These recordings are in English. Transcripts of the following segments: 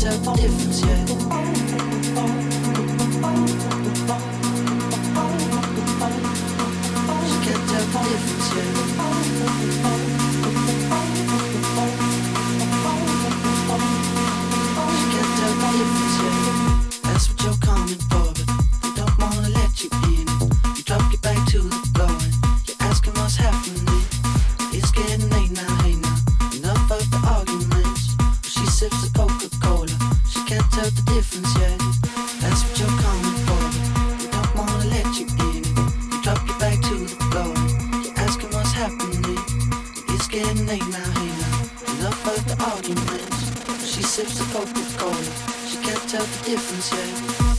She can't of the arguments. She sips the Coca-Cola. She can't tell the difference yet.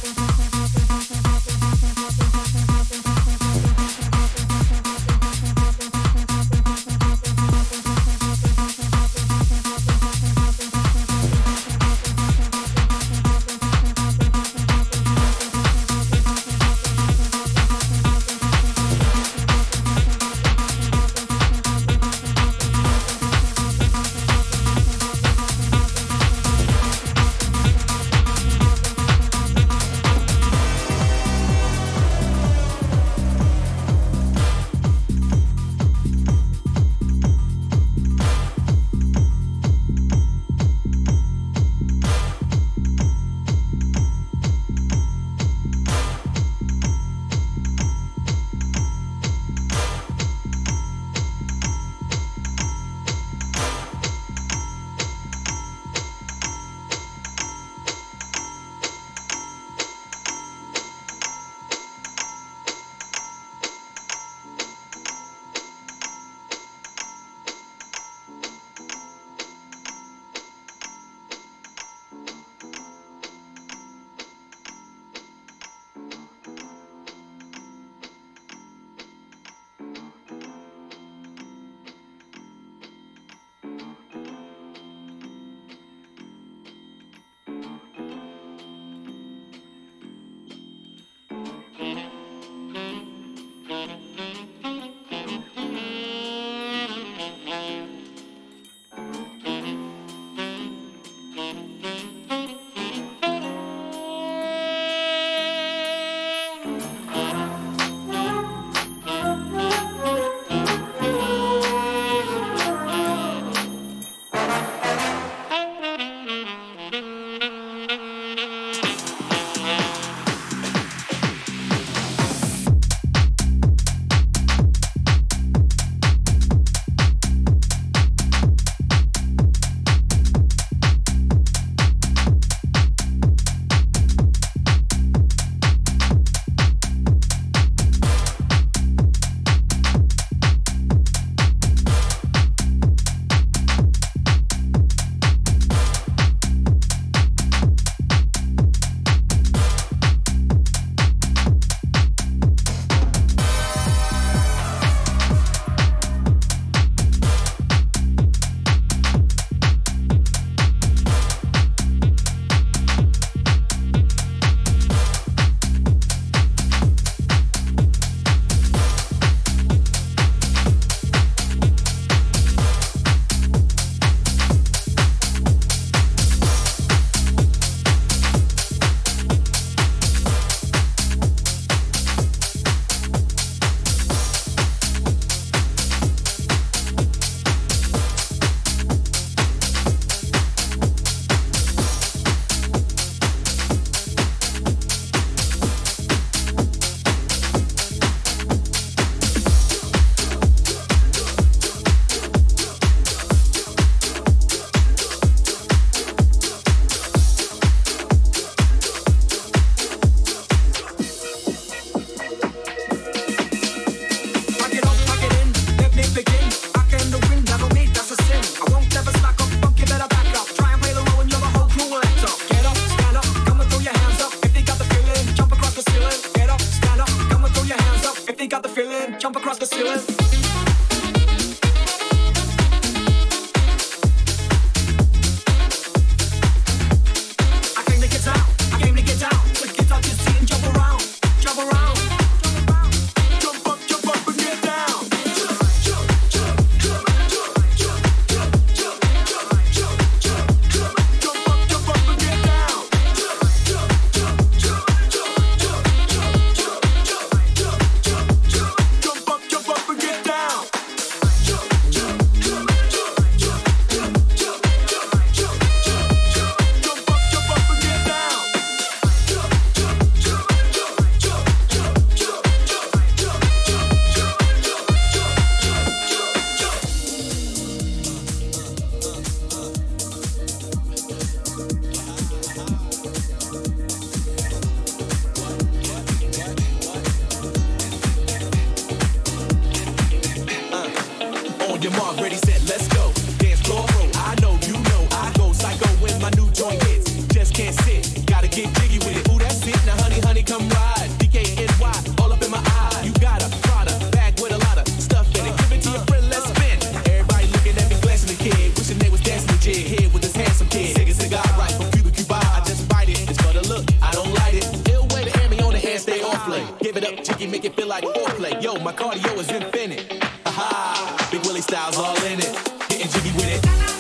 make it feel like foreplay. Yo, my cardio is infinite. Haha, Big Willie style's all in it. Getting jiggy with it.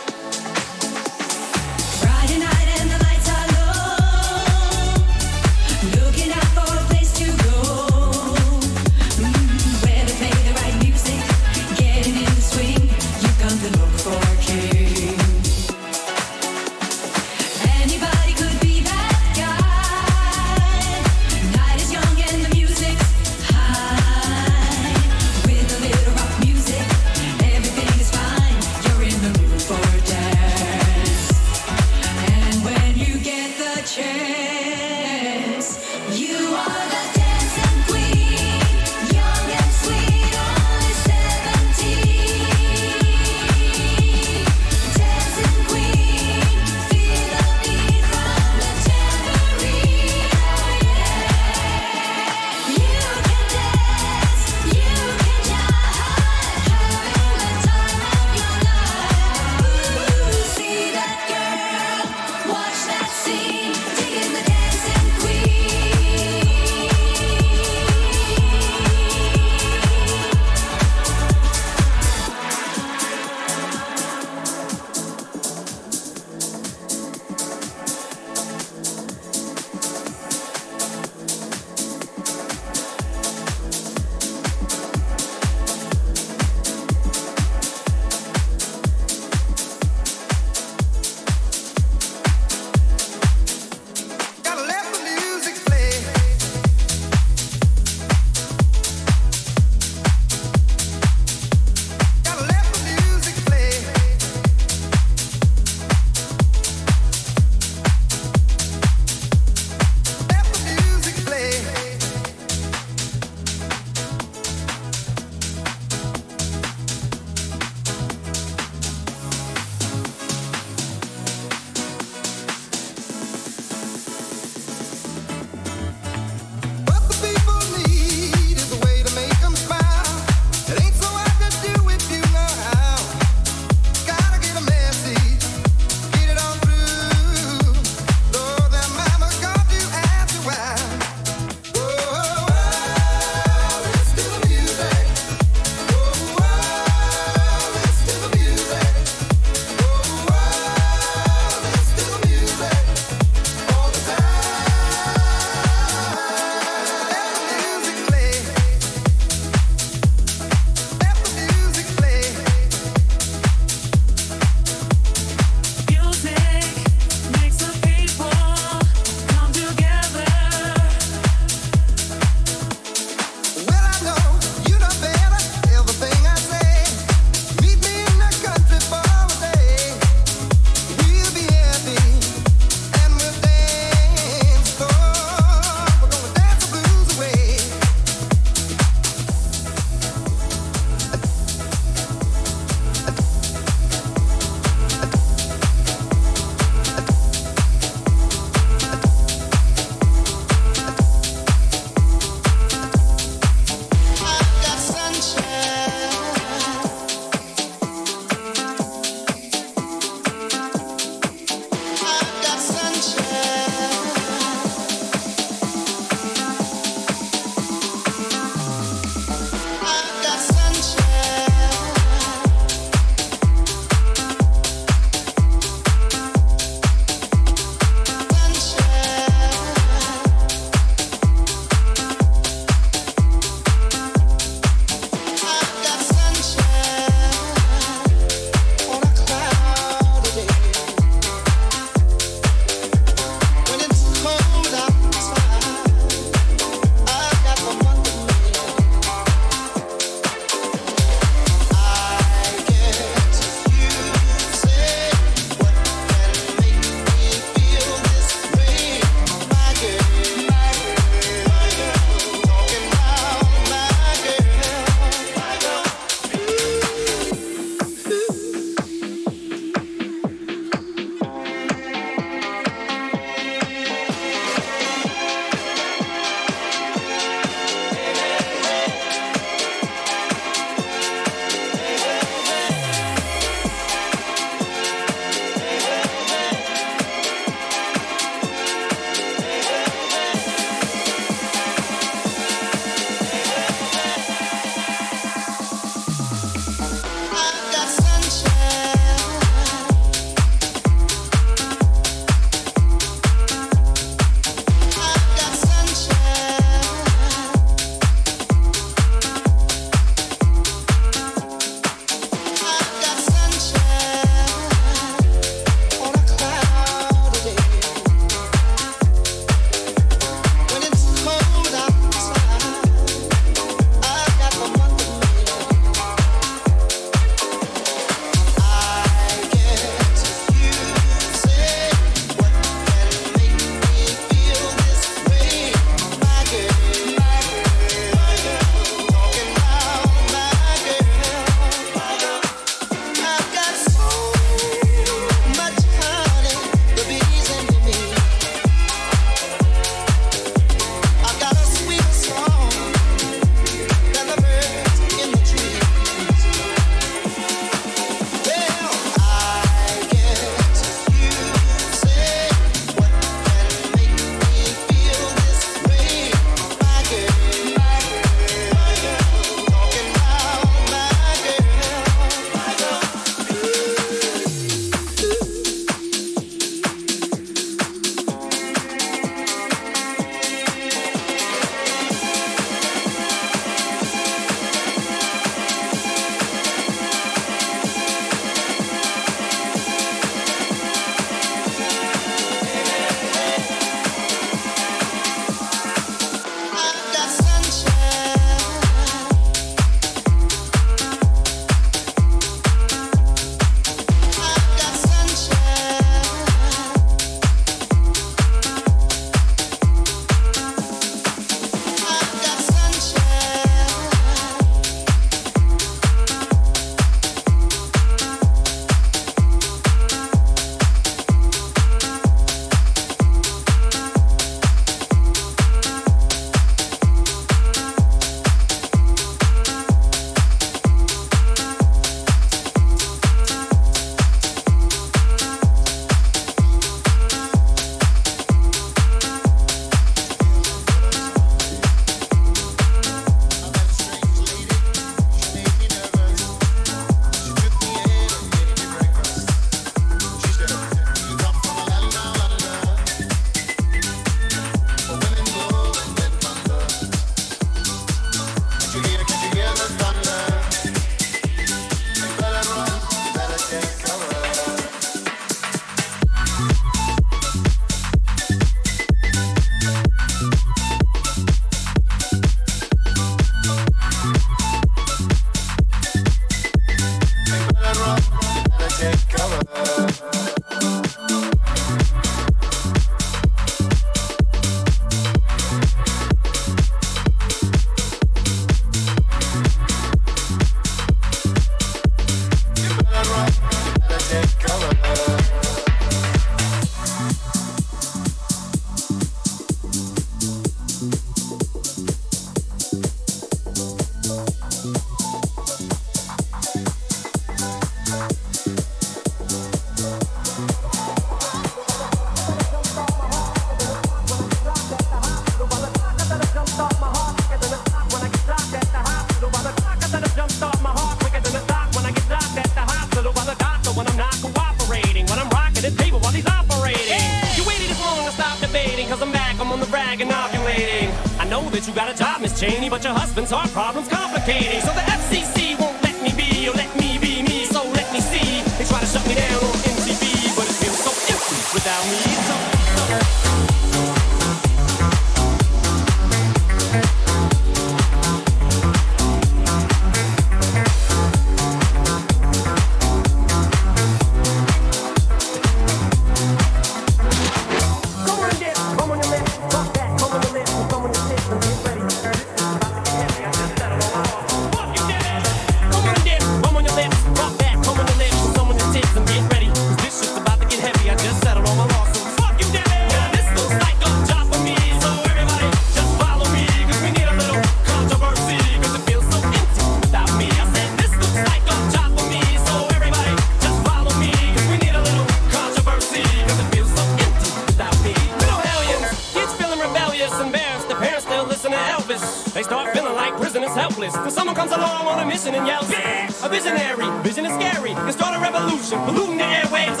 missing and yell, bitch, a visionary. Vision is scary and start a revolution. Polluting the airwaves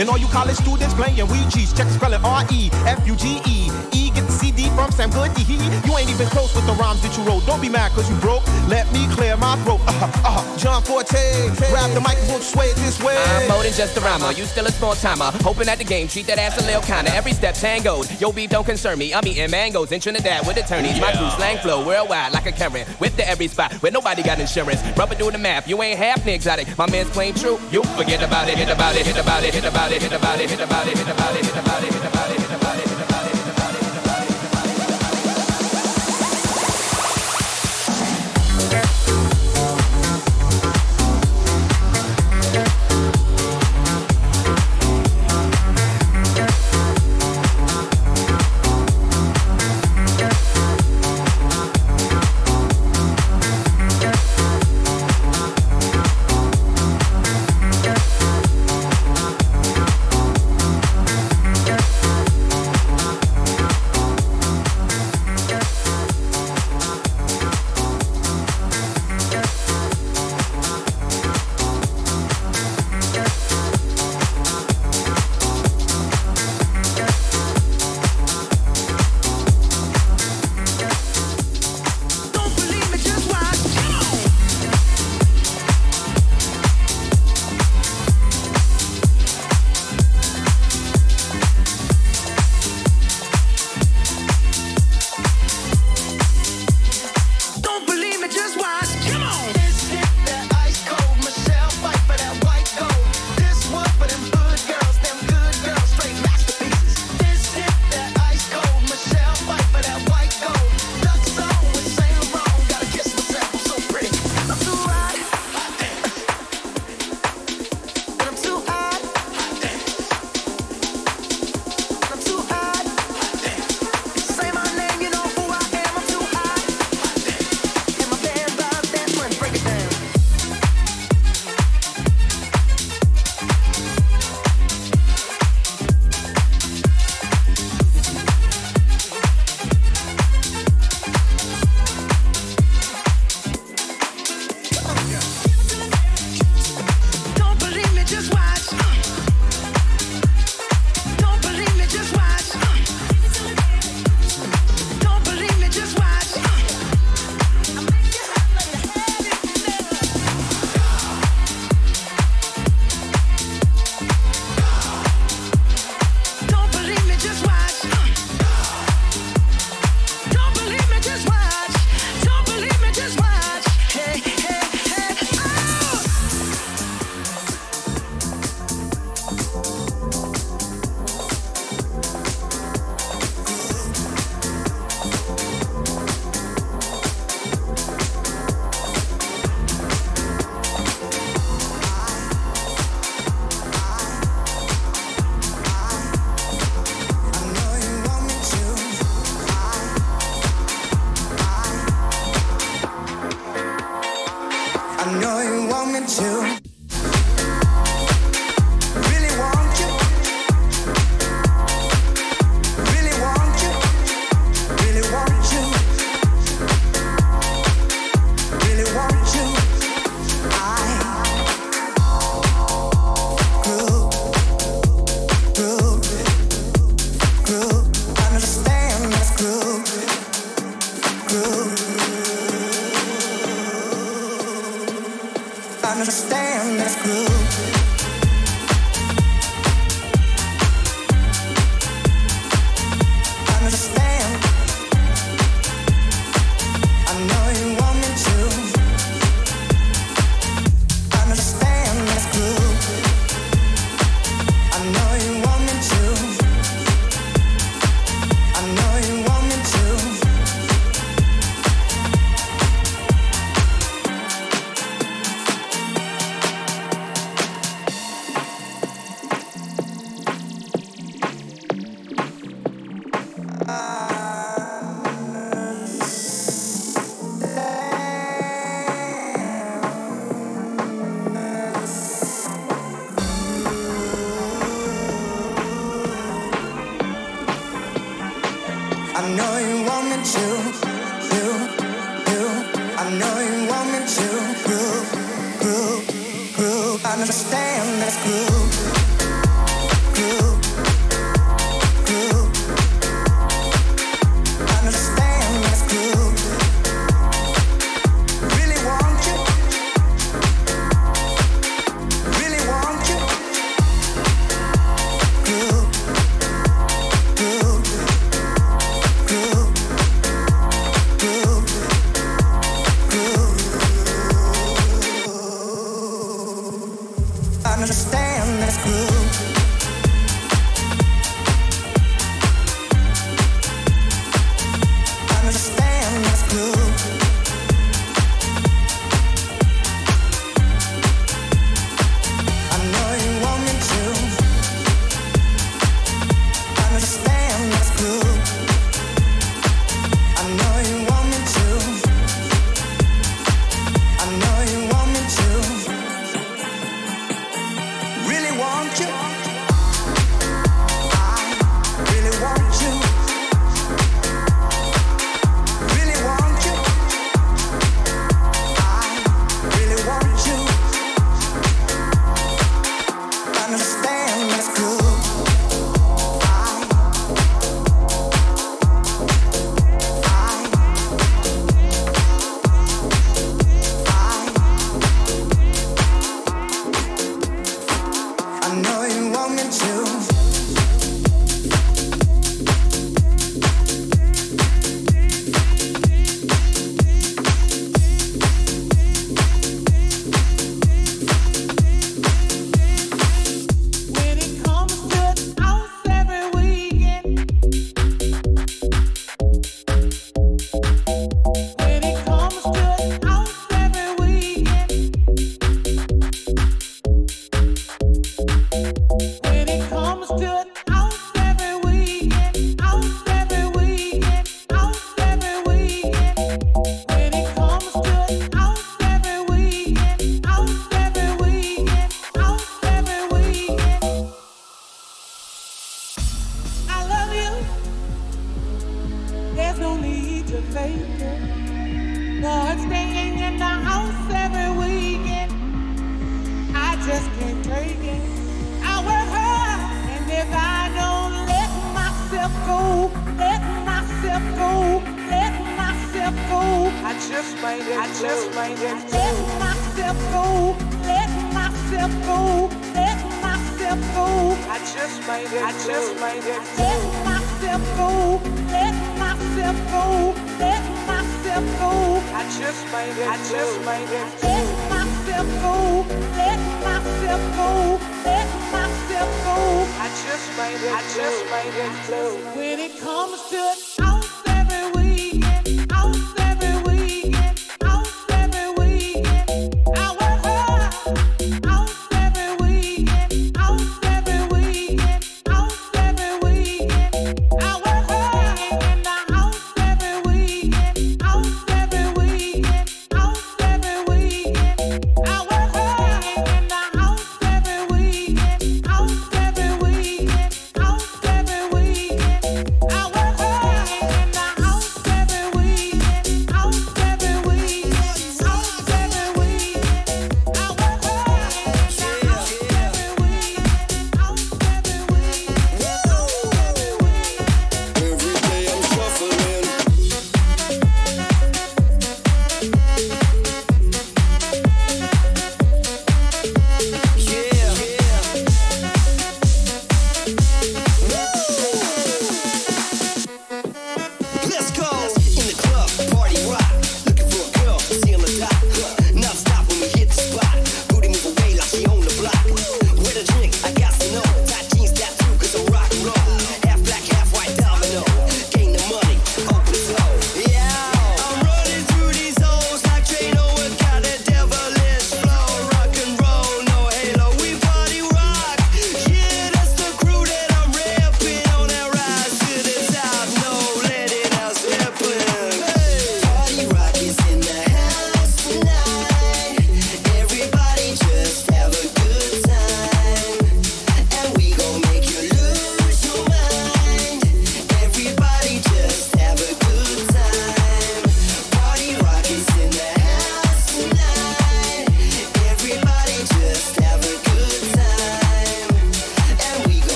And all you college students playing, we. Check spelling R E F U G E from Sam Goody. You ain't even close with the rhymes that you wrote. Don't be mad cause you broke. Let me clear my throat. Uh-huh, uh-huh. John Forte, grab the microphone, sway this way. I'm more than just a rhymer. You still a small timer. Hoping at the game, treat that ass a little kinda. Every step tangoed. Yo, beef don't concern me. I'm eating mangoes in Trinidad with attorneys. My crew slang flow worldwide like a current. Whip to every spot where nobody got insurance. Rubber do the math. You ain't half the exotic. My man's plain true. You forget about it, hit about it, hit about it, hit about it, hit about it, hit about it, hit about it, hit about it, hit about it, hit about it.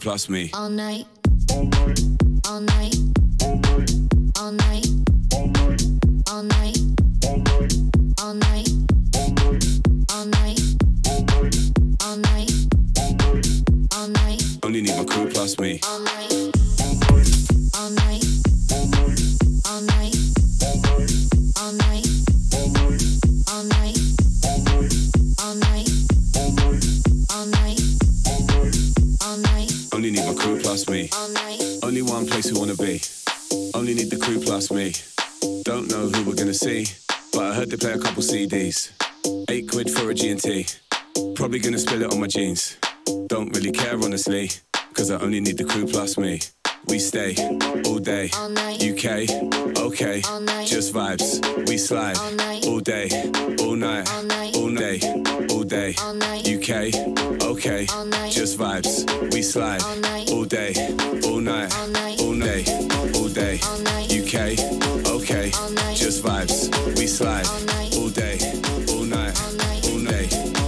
Plus me. all night, all night, all night, We slide all day, all night, all day, all day. UK, okay, just vibes. We slide all day, all night, all day, all day. UK, okay, just vibes. We slide all day, all night, all day.